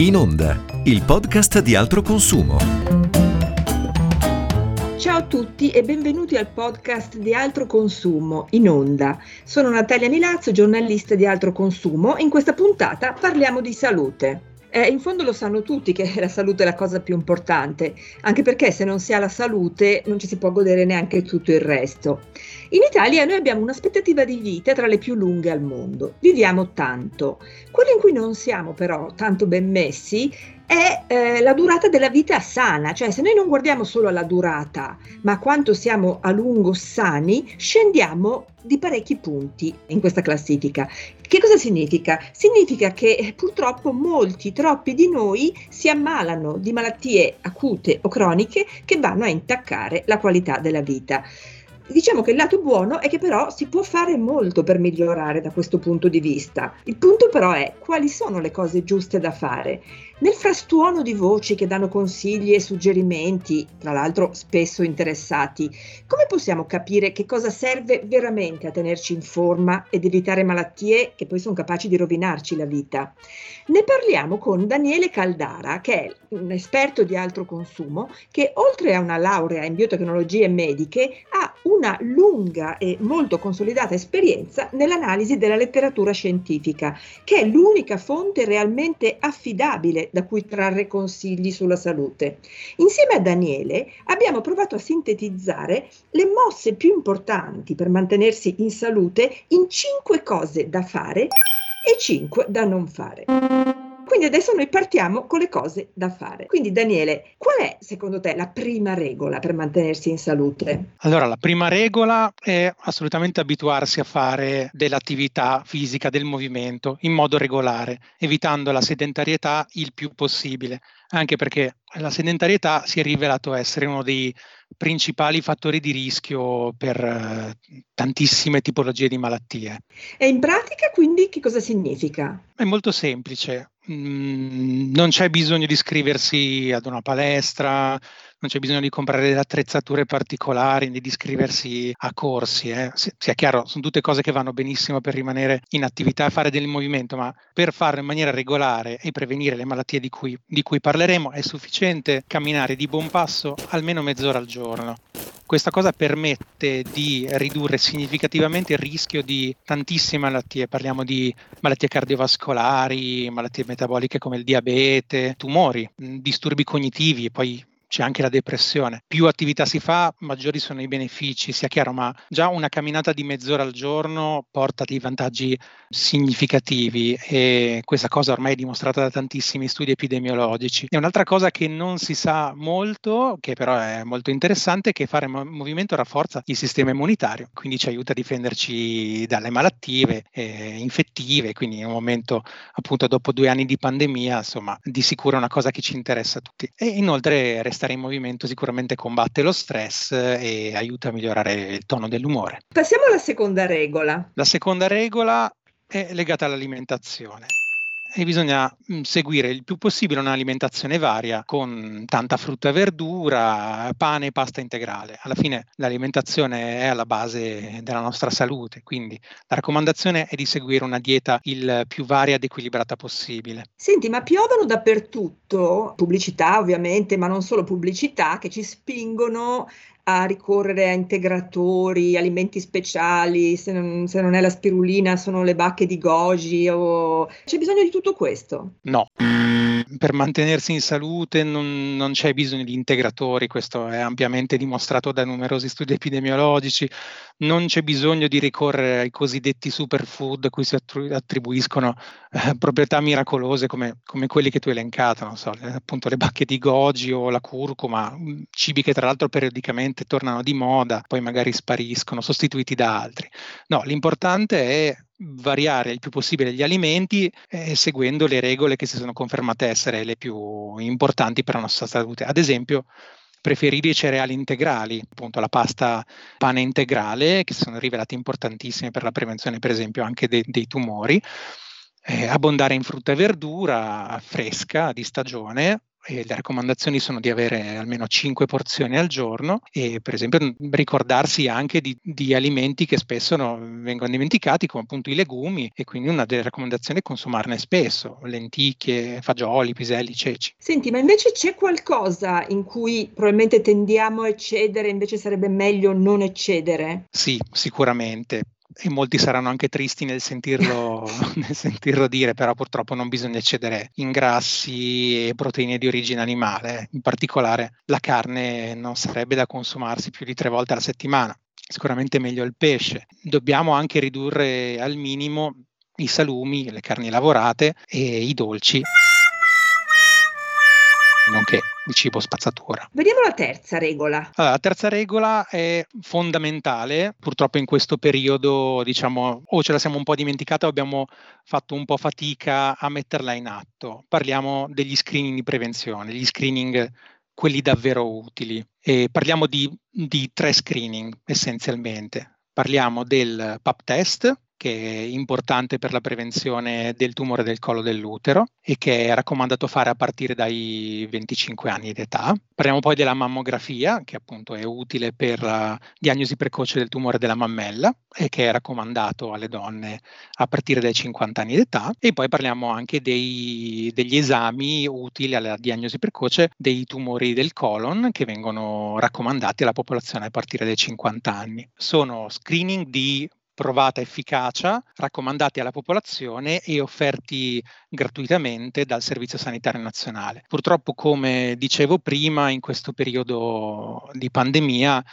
In Onda, il podcast di altro consumo. Ciao a tutti e benvenuti al podcast di Altro Consumo in Onda. Sono Natalia Milazzo, giornalista di Altro Consumo in questa puntata parliamo di salute. Eh, in fondo lo sanno tutti che la salute è la cosa più importante, anche perché se non si ha la salute non ci si può godere neanche tutto il resto. In Italia noi abbiamo un'aspettativa di vita tra le più lunghe al mondo, viviamo tanto. Quello in cui non siamo però tanto ben messi è eh, la durata della vita sana, cioè se noi non guardiamo solo alla durata, ma quanto siamo a lungo sani, scendiamo di parecchi punti in questa classifica. Che cosa significa? Significa che eh, purtroppo molti, troppi di noi si ammalano di malattie acute o croniche che vanno a intaccare la qualità della vita. Diciamo che il lato buono è che però si può fare molto per migliorare da questo punto di vista. Il punto però è quali sono le cose giuste da fare. Nel frastuono di voci che danno consigli e suggerimenti, tra l'altro spesso interessati, come possiamo capire che cosa serve veramente a tenerci in forma ed evitare malattie che poi sono capaci di rovinarci la vita? Ne parliamo con Daniele Caldara, che è un esperto di altro consumo, che oltre a una laurea in biotecnologie mediche ha una lunga e molto consolidata esperienza nell'analisi della letteratura scientifica, che è l'unica fonte realmente affidabile da cui trarre consigli sulla salute. Insieme a Daniele abbiamo provato a sintetizzare le mosse più importanti per mantenersi in salute in cinque cose da fare e cinque da non fare. Quindi adesso noi partiamo con le cose da fare. Quindi Daniele, qual è secondo te la prima regola per mantenersi in salute? Allora, la prima regola è assolutamente abituarsi a fare dell'attività fisica, del movimento in modo regolare, evitando la sedentarietà il più possibile, anche perché la sedentarietà si è rivelato essere uno dei principali fattori di rischio per uh, tantissime tipologie di malattie. E in pratica quindi che cosa significa? È molto semplice. Mm, non c'è bisogno di iscriversi ad una palestra, non c'è bisogno di comprare attrezzature particolari, né di iscriversi a corsi. Eh. Sia chiaro, sono tutte cose che vanno benissimo per rimanere in attività e fare del movimento, ma per farlo in maniera regolare e prevenire le malattie di cui, di cui parleremo è sufficiente camminare di buon passo almeno mezz'ora al giorno. Questa cosa permette di ridurre significativamente il rischio di tantissime malattie, parliamo di malattie cardiovascolari, malattie metaboliche come il diabete, tumori, disturbi cognitivi, poi c'è anche la depressione. Più attività si fa, maggiori sono i benefici, sia chiaro, ma già una camminata di mezz'ora al giorno porta dei vantaggi significativi e questa cosa ormai è dimostrata da tantissimi studi epidemiologici. E un'altra cosa che non si sa molto, che però è molto interessante, è che fare movimento rafforza il sistema immunitario, quindi ci aiuta a difenderci dalle malattie eh, infettive, quindi in un momento appunto dopo due anni di pandemia, insomma, di sicuro è una cosa che ci interessa a tutti. E inoltre resta stare in movimento sicuramente combatte lo stress e aiuta a migliorare il tono dell'umore. Passiamo alla seconda regola. La seconda regola è legata all'alimentazione e bisogna mm, seguire il più possibile un'alimentazione varia con tanta frutta e verdura, pane e pasta integrale. Alla fine l'alimentazione è alla base della nostra salute, quindi la raccomandazione è di seguire una dieta il più varia ed equilibrata possibile. Senti, ma piovono dappertutto, pubblicità ovviamente, ma non solo pubblicità, che ci spingono a ricorrere a integratori, alimenti speciali, se non, se non, è la spirulina sono le bacche di goji o... C'è bisogno di tutto questo? No. Per mantenersi in salute non, non c'è bisogno di integratori, questo è ampiamente dimostrato da numerosi studi epidemiologici, non c'è bisogno di ricorrere ai cosiddetti superfood a cui si attribuiscono eh, proprietà miracolose come, come, quelli che tu hai elencato, non so, appunto le bacche di goji o la curcuma, cibi che tra l'altro periodicamente tornano di moda, poi magari spariscono, sostituiti da altri. No, l'importante è variare il più possibile gli alimenti eh, seguendo le regole che si sono confermate essere le più importanti per la nostra salute. Ad esempio, preferire i cereali integrali, appunto la pasta pane integrale, che sono rivelate importantissime per la prevenzione, per esempio, anche de- dei tumori. Eh, abbondare in frutta e verdura fresca di stagione, e le raccomandazioni sono di avere almeno 5 porzioni al giorno e per esempio ricordarsi anche di, di alimenti che spesso no, vengono dimenticati come appunto i legumi e quindi una delle raccomandazioni è consumarne spesso, lenticchie, fagioli, piselli, ceci. Senti, ma invece c'è qualcosa in cui probabilmente tendiamo a eccedere, invece sarebbe meglio non eccedere? Sì, sicuramente e molti saranno anche tristi nel sentirlo, nel sentirlo, dire, però purtroppo non bisogna eccedere in grassi e proteine di origine animale, in particolare la carne non sarebbe da consumarsi più di tre volte alla settimana, sicuramente meglio il pesce. Dobbiamo anche ridurre al minimo i salumi, le carni lavorate e i dolci nonché di cibo spazzatura. Vediamo la terza regola. Allora, la terza regola è fondamentale, purtroppo in questo periodo diciamo o ce la siamo un po' dimenticata o abbiamo fatto un po' fatica a metterla in atto. Parliamo degli screening di prevenzione, gli screening quelli davvero utili. E parliamo di, di tre screening essenzialmente. Parliamo del PAP test, che è importante per la prevenzione del tumore del collo dell'utero e che è raccomandato fare a partire dai 25 anni di età. Parliamo poi della mammografia, che appunto è utile per la diagnosi precoce del tumore della mammella e che è raccomandato alle donne a partire dai 50 anni di età. E poi parliamo anche dei, degli esami utili alla diagnosi precoce dei tumori del colon che vengono raccomandati alla popolazione a partire dai 50 anni. Sono screening di provata efficacia, raccomandati alla popolazione e offerti gratuitamente dal Servizio Sanitario Nazionale. Purtroppo, come dicevo prima, in questo periodo di pandemia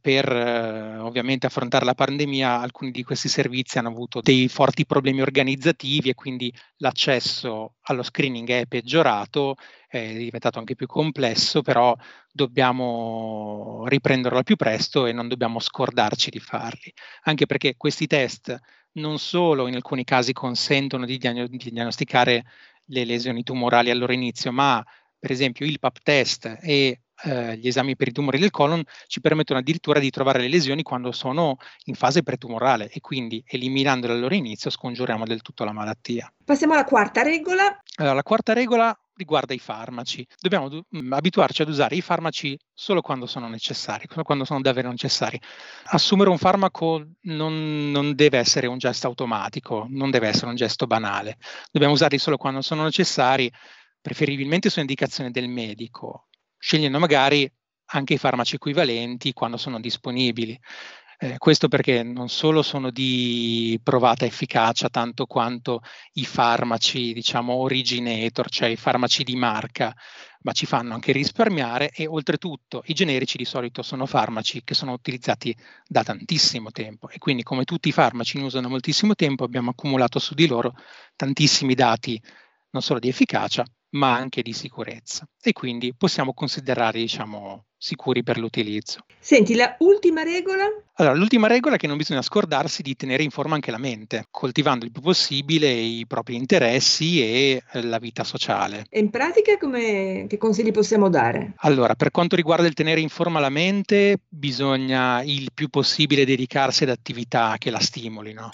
per eh, ovviamente affrontare la pandemia alcuni di questi servizi hanno avuto dei forti problemi organizzativi e quindi l'accesso allo screening è peggiorato, è diventato anche più complesso, però dobbiamo riprenderlo al più presto e non dobbiamo scordarci di farli, anche perché questi test non solo in alcuni casi consentono di, diagn- di diagnosticare le lesioni tumorali al loro inizio, ma per esempio il PAP test e eh, gli esami per i tumori del colon ci permettono addirittura di trovare le lesioni quando sono in fase pretumorale e quindi eliminandole al loro inizio scongiuriamo del tutto la malattia. Passiamo alla quarta regola. Allora, la quarta regola riguarda i farmaci. Dobbiamo du- mm, abituarci ad usare i farmaci solo quando sono necessari, solo quando sono davvero necessari. Assumere un farmaco non, non, deve essere un gesto automatico, non deve essere un gesto banale. Dobbiamo usarli solo quando sono necessari, preferibilmente su indicazione del medico scegliendo magari anche i farmaci equivalenti quando sono disponibili. Eh, questo perché non solo sono di provata efficacia tanto quanto i farmaci, diciamo, originator, cioè i farmaci di marca, ma ci fanno anche risparmiare e oltretutto i generici di solito sono farmaci che sono utilizzati da tantissimo tempo e quindi come tutti i farmaci ne usano moltissimo tempo abbiamo accumulato su di loro tantissimi dati non solo di efficacia, ma anche di sicurezza e quindi possiamo considerare diciamo sicuri per l'utilizzo. Senti, la ultima regola? Allora, l'ultima regola è che non bisogna scordarsi di tenere in forma anche la mente, coltivando il più possibile i propri interessi e eh, la vita sociale. E in pratica come, che consigli possiamo dare? Allora, per quanto riguarda il tenere in forma la mente, bisogna il più possibile dedicarsi ad attività che la stimolino.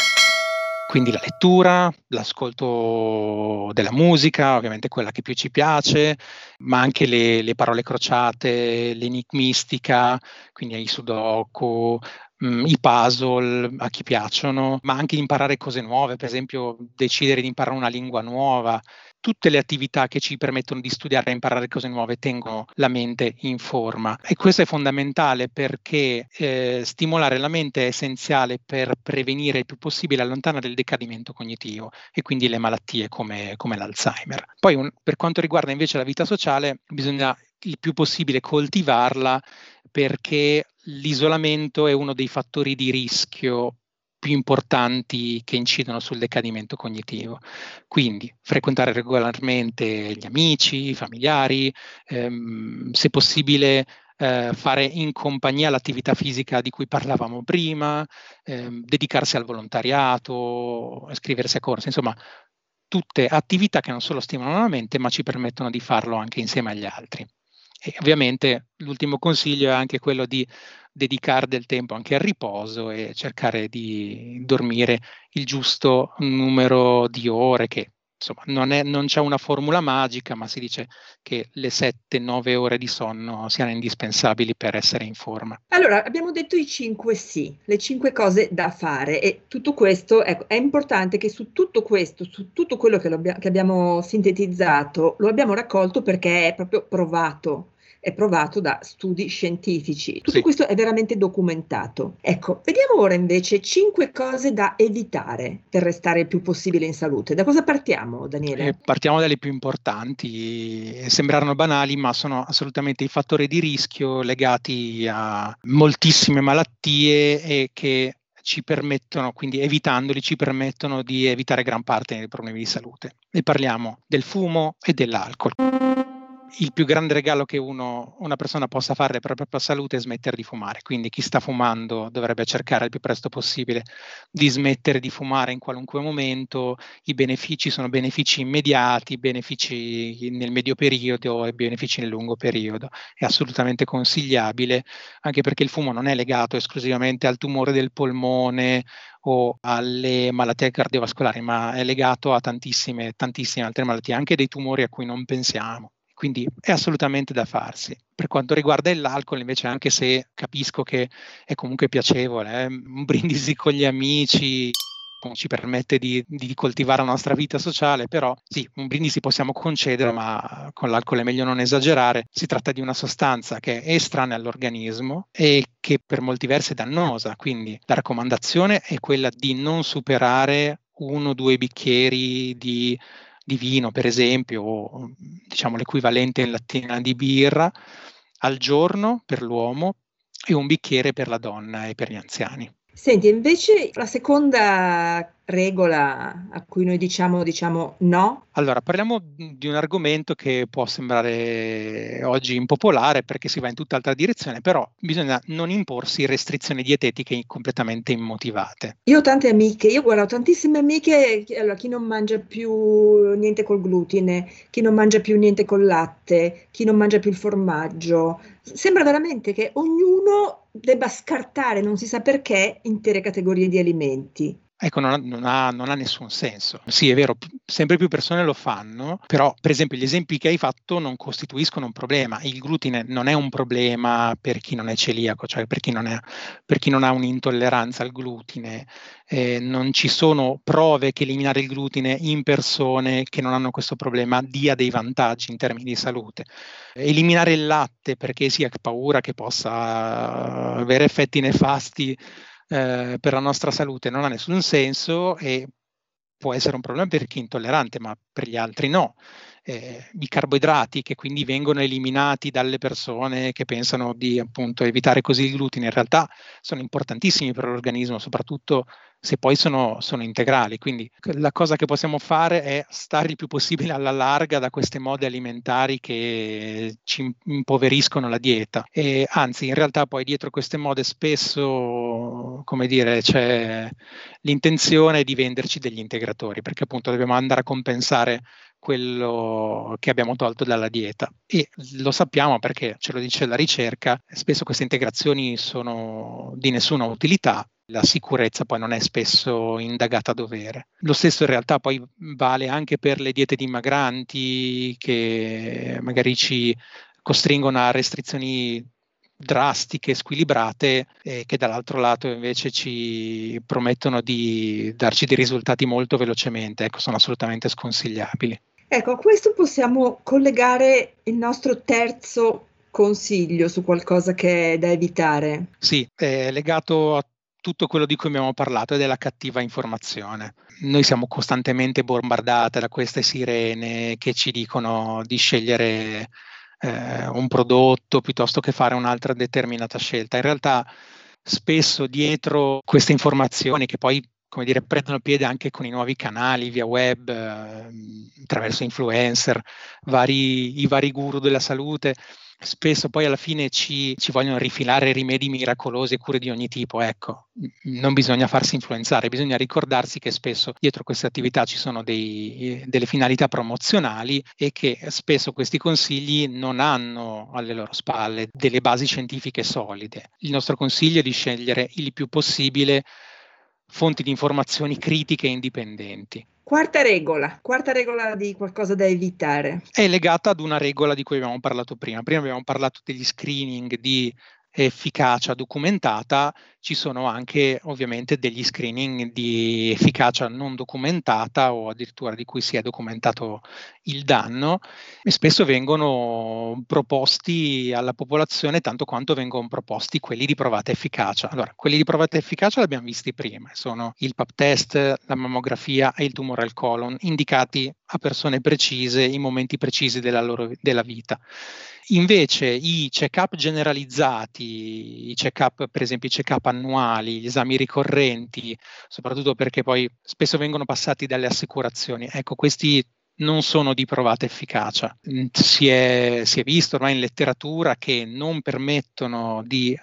Quindi la lettura, l'ascolto della musica, ovviamente quella che più ci piace, ma anche le, le parole crociate, l'enigmistica, quindi i sudoku, mh, mm, i puzzle a chi piacciono, ma anche imparare cose nuove, per esempio decidere di imparare una lingua nuova, tutte le attività che ci permettono di studiare e imparare cose nuove tengono la mente in forma e questo è fondamentale perché eh, stimolare la mente è essenziale per prevenire il più possibile allontanare il decadimento cognitivo e quindi le malattie come, come l'Alzheimer. Poi un, per quanto riguarda invece la vita sociale bisogna il più possibile coltivarla perché l'isolamento è uno dei fattori di rischio più importanti che incidono sul decadimento cognitivo. Quindi frequentare regolarmente gli amici, i familiari, ehm, se possibile eh, fare in compagnia l'attività fisica di cui parlavamo prima, ehm, dedicarsi al volontariato, iscriversi a corsi, insomma tutte attività che non solo stimolano la mente ma ci permettono di farlo anche insieme agli altri. E ovviamente l'ultimo consiglio è anche quello di dedicare del tempo anche al riposo e cercare di dormire il giusto numero di ore che insomma, non, è, non, c'è una formula magica, ma si dice che le 7-9 ore di sonno siano indispensabili per essere in forma. Allora, abbiamo detto i 5 sì, le 5 cose da fare e tutto questo, ecco, è importante che su tutto questo, su tutto quello che, che abbiamo sintetizzato, lo abbiamo raccolto perché è proprio provato è provato da studi scientifici. Tutto sì. questo è veramente documentato. Ecco, vediamo ora invece cinque cose da evitare per restare il più possibile in salute. Da cosa partiamo, Daniele? Eh, partiamo dalle più importanti. Sembrano banali, ma sono assolutamente i fattori di rischio legati a moltissime malattie e che ci permettono, quindi evitandoli, ci permettono di evitare gran parte dei problemi di salute. E parliamo del fumo e dell'alcol il più grande regalo che uno, una persona possa fare per la propria salute è smettere di fumare. Quindi chi sta fumando dovrebbe cercare il più presto possibile di smettere di fumare in qualunque momento. I benefici sono benefici immediati, benefici nel medio periodo e benefici nel lungo periodo. È assolutamente consigliabile, anche perché il fumo non è legato esclusivamente al tumore del polmone o alle malattie cardiovascolari, ma è legato a tantissime, tantissime altre malattie, anche dei tumori a cui non pensiamo quindi è assolutamente da farsi. Per quanto riguarda l'alcol, invece, anche se capisco che è comunque piacevole, eh, un brindisi con gli amici ci permette di, di, coltivare la nostra vita sociale, però sì, un brindisi possiamo concedere, ma con l'alcol è meglio non esagerare. Si tratta di una sostanza che è estranea all'organismo e che per molti versi è dannosa, quindi la raccomandazione è quella di non superare uno o due bicchieri di di vino, per esempio, o diciamo l'equivalente in lattina di birra al giorno per l'uomo e un bicchiere per la donna e per gli anziani. Senti, invece la seconda regola a cui noi diciamo, diciamo no? Allora, parliamo di un argomento che può sembrare oggi impopolare perché si va in tutt'altra direzione, però bisogna non imporsi restrizioni dietetiche completamente immotivate. Io ho tante amiche, io guardo tantissime amiche, allora, chi non mangia più niente col glutine, chi non mangia più niente col latte, chi non mangia più il formaggio. Sembra veramente che ognuno debba scartare, non si sa perché, intere categorie di alimenti. Ecco, non ha, non, ha, non ha, nessun senso. Sì, è vero, sempre più persone lo fanno, però per esempio gli esempi che hai fatto non costituiscono un problema. Il glutine non è un problema per chi non è celiaco, cioè per chi non, è, per chi non ha un'intolleranza al glutine. Eh, non ci sono prove che eliminare il glutine in persone che non hanno questo problema dia dei vantaggi in termini di salute. Eliminare il latte perché si ha paura che possa avere effetti nefasti eh, per la nostra salute non ha nessun senso e può essere un problema per chi è intollerante, ma per gli altri no eh, i carboidrati che quindi vengono eliminati dalle persone che pensano di appunto evitare così il glutine, in realtà sono importantissimi per l'organismo, soprattutto se poi sono, sono, integrali. Quindi la cosa che possiamo fare è stare il più possibile alla larga da queste mode alimentari che ci impoveriscono la dieta. E anzi, in realtà poi dietro queste mode spesso, come dire, c'è l'intenzione di venderci degli integratori, perché appunto dobbiamo andare a compensare quello che abbiamo tolto dalla dieta. E lo sappiamo perché ce lo dice la ricerca, spesso queste integrazioni sono di nessuna utilità, la sicurezza poi non è spesso indagata a dovere. Lo stesso in realtà poi vale anche per le diete dimagranti che magari ci costringono a restrizioni drastiche, squilibrate, eh, che dall'altro lato invece ci promettono di darci dei risultati molto velocemente, ecco, sono assolutamente sconsigliabili. Ecco, a questo possiamo collegare il nostro terzo consiglio su qualcosa che è da evitare. Sì, è legato a tutto quello di cui abbiamo parlato è la cattiva informazione. Noi siamo costantemente bombardate da queste sirene che ci dicono di scegliere eh, un prodotto piuttosto che fare un'altra determinata scelta. In realtà spesso dietro queste informazioni che poi come dire, prendono piede anche con i nuovi canali via web, eh, attraverso influencer, vari, i vari guru della salute. Spesso poi alla fine ci, ci, vogliono rifilare rimedi miracolosi e cure di ogni tipo. Ecco, non bisogna farsi influenzare, bisogna ricordarsi che spesso dietro queste attività ci sono dei, delle finalità promozionali e che spesso questi consigli non hanno alle loro spalle delle basi scientifiche solide. Il nostro consiglio è di scegliere il più possibile fonti di informazioni critiche e indipendenti. Quarta regola, quarta regola di qualcosa da evitare. È legata ad una regola di cui abbiamo parlato prima. Prima abbiamo parlato degli screening di efficacia documentata, ci sono anche ovviamente degli screening di efficacia non documentata o addirittura di cui si è documentato il danno e spesso vengono proposti alla popolazione tanto quanto vengono proposti quelli di provata efficacia. Allora, quelli di provata efficacia li abbiamo visti prima, sono il PAP test, la mammografia e il tumore al colon, indicati a persone precise in momenti precisi della loro della vita. Invece i check-up generalizzati, i check-up, per esempio i check-up annuali, gli esami ricorrenti, soprattutto perché poi spesso vengono passati dalle assicurazioni, ecco, questi non sono di provata efficacia. Mm, si è, si è visto ormai in letteratura che non permettono di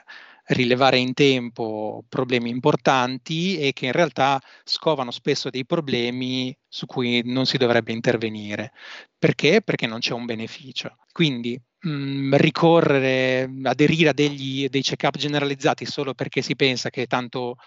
rilevare in tempo problemi importanti e che in realtà scovano spesso dei problemi su cui non si dovrebbe intervenire. Perché? Perché non c'è un beneficio. Quindi mh, mm, ricorrere, aderire a degli, dei check-up generalizzati solo perché si pensa che tanto,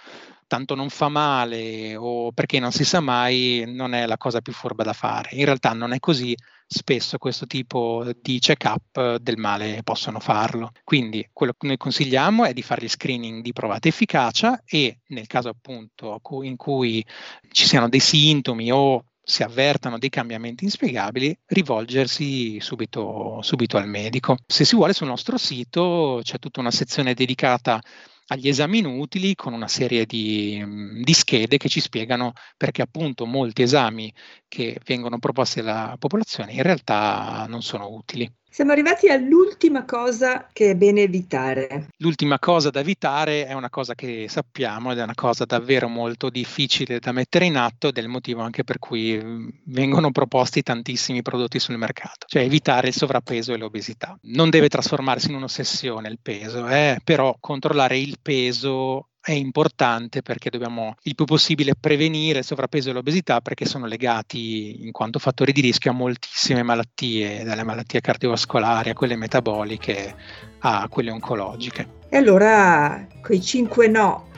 tanto non fa male o perché non si sa mai non è la cosa più furba da fare. In realtà non è così, spesso questo tipo di check-up del male possono farlo. Quindi quello che noi consigliamo è di fare gli screening di provata efficacia e nel caso appunto in cui ci siano dei sintomi o si avvertano dei cambiamenti inspiegabili, rivolgersi subito, subito al medico. Se si vuole sul nostro sito c'è tutta una sezione dedicata agli esami inutili con una serie di, di, schede che ci spiegano perché appunto molti esami che vengono proposti alla popolazione in realtà non sono utili. Siamo arrivati all'ultima cosa che è bene evitare. L'ultima cosa da evitare è una cosa che sappiamo ed è una cosa davvero molto difficile da mettere in atto ed è il motivo anche per cui mm, vengono proposti tantissimi prodotti sul mercato, cioè evitare il sovrappeso e l'obesità. Non deve trasformarsi in un'ossessione il peso, eh? però controllare il peso è importante perché dobbiamo il più possibile prevenire il sovrappeso e l'obesità perché sono legati in quanto fattori di rischio a moltissime malattie, dalle malattie cardiovascolari a quelle metaboliche a quelle oncologiche. E allora quei 5 no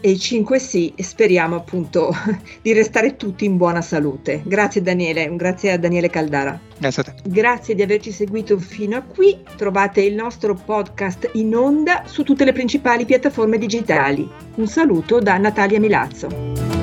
e i 5 sì, speriamo appunto di restare tutti in buona salute. Grazie Daniele, grazie a Daniele Caldara. Grazie a te. Grazie di averci seguito fino a qui. Trovate il nostro podcast in onda su tutte le principali piattaforme digitali. Un saluto da Natalia Milazzo.